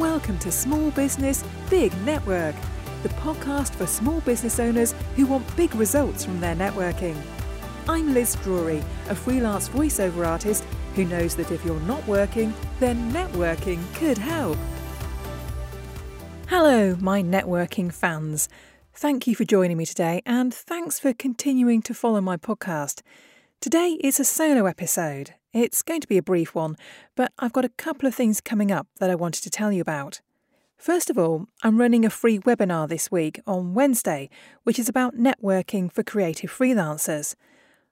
Welcome to Small Business Big Network, the podcast for small business owners who want big results from their networking. I'm Liz Drury, a freelance voiceover artist who knows that if you're not working, then networking could help. Hello, my networking fans. Thank you for joining me today, and thanks for continuing to follow my podcast. Today is a solo episode. It's going to be a brief one, but I've got a couple of things coming up that I wanted to tell you about. First of all, I'm running a free webinar this week on Wednesday, which is about networking for creative freelancers.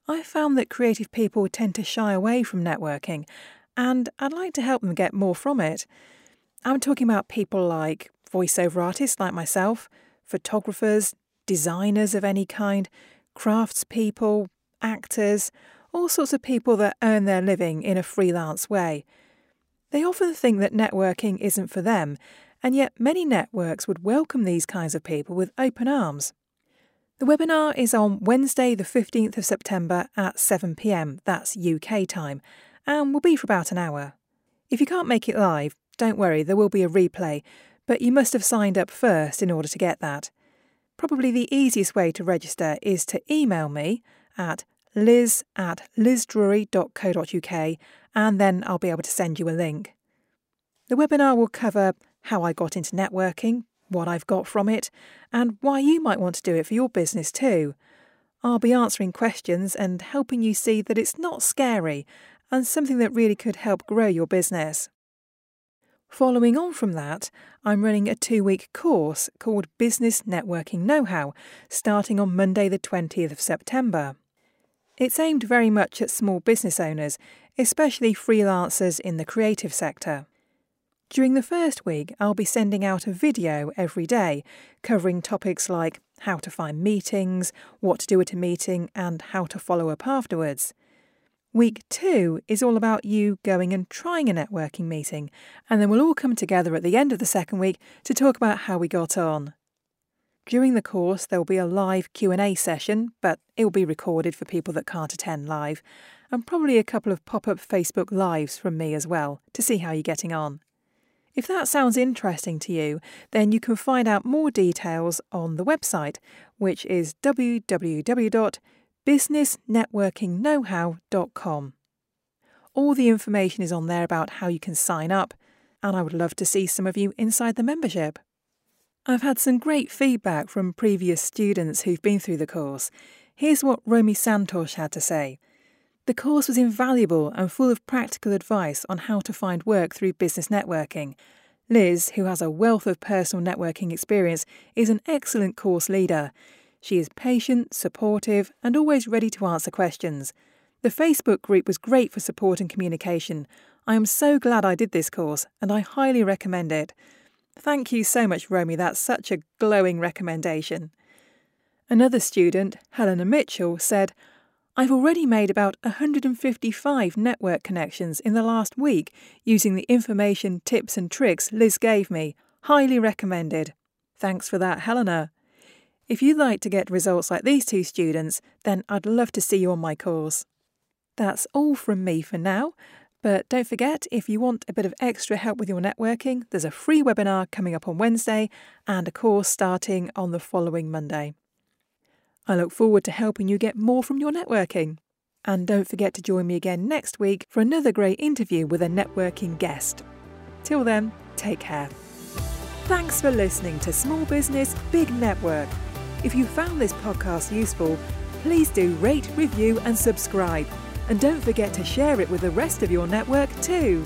I found that creative people tend to shy away from networking, and I'd like to help them get more from it. I'm talking about people like voiceover artists like myself, photographers, designers of any kind, craftspeople, actors, all sorts of people that earn their living in a freelance way. They often think that networking isn't for them, and yet many networks would welcome these kinds of people with open arms. The webinar is on Wednesday, the 15th of September at 7pm, that's UK time, and will be for about an hour. If you can't make it live, don't worry, there will be a replay, but you must have signed up first in order to get that. Probably the easiest way to register is to email me at liz at lizdrury.co.uk and then I'll be able to send you a link. The webinar will cover how I got into networking, what I've got from it, and why you might want to do it for your business too. I'll be answering questions and helping you see that it's not scary and something that really could help grow your business. Following on from that, I'm running a two week course called Business Networking Know How, starting on Monday, the 20th of September. It's aimed very much at small business owners, especially freelancers in the creative sector. During the first week, I'll be sending out a video every day covering topics like how to find meetings, what to do at a meeting, and how to follow up afterwards. Week two is all about you going and trying a networking meeting, and then we'll all come together at the end of the second week to talk about how we got on. During the course, there will be a live Q&A session, but it will be recorded for people that can't attend live, and probably a couple of pop-up Facebook lives from me as well to see how you're getting on. If that sounds interesting to you, then you can find out more details on the website, which is www.businessnetworkingknowhow.com. All the information is on there about how you can sign up, and I would love to see some of you inside the membership. I've had some great feedback from previous students who've been through the course. Here's what Romy Santosh had to say. The course was invaluable and full of practical advice on how to find work through business networking. Liz, who has a wealth of personal networking experience, is an excellent course leader. She is patient, supportive, and always ready to answer questions. The Facebook group was great for support and communication. I am so glad I did this course, and I highly recommend it. Thank you so much, Romy. That's such a glowing recommendation. Another student, Helena Mitchell, said, I've already made about 155 network connections in the last week using the information, tips, and tricks Liz gave me. Highly recommended. Thanks for that, Helena. If you'd like to get results like these two students, then I'd love to see you on my course. That's all from me for now. But don't forget, if you want a bit of extra help with your networking, there's a free webinar coming up on Wednesday and a course starting on the following Monday. I look forward to helping you get more from your networking. And don't forget to join me again next week for another great interview with a networking guest. Till then, take care. Thanks for listening to Small Business Big Network. If you found this podcast useful, please do rate, review, and subscribe. And don't forget to share it with the rest of your network too.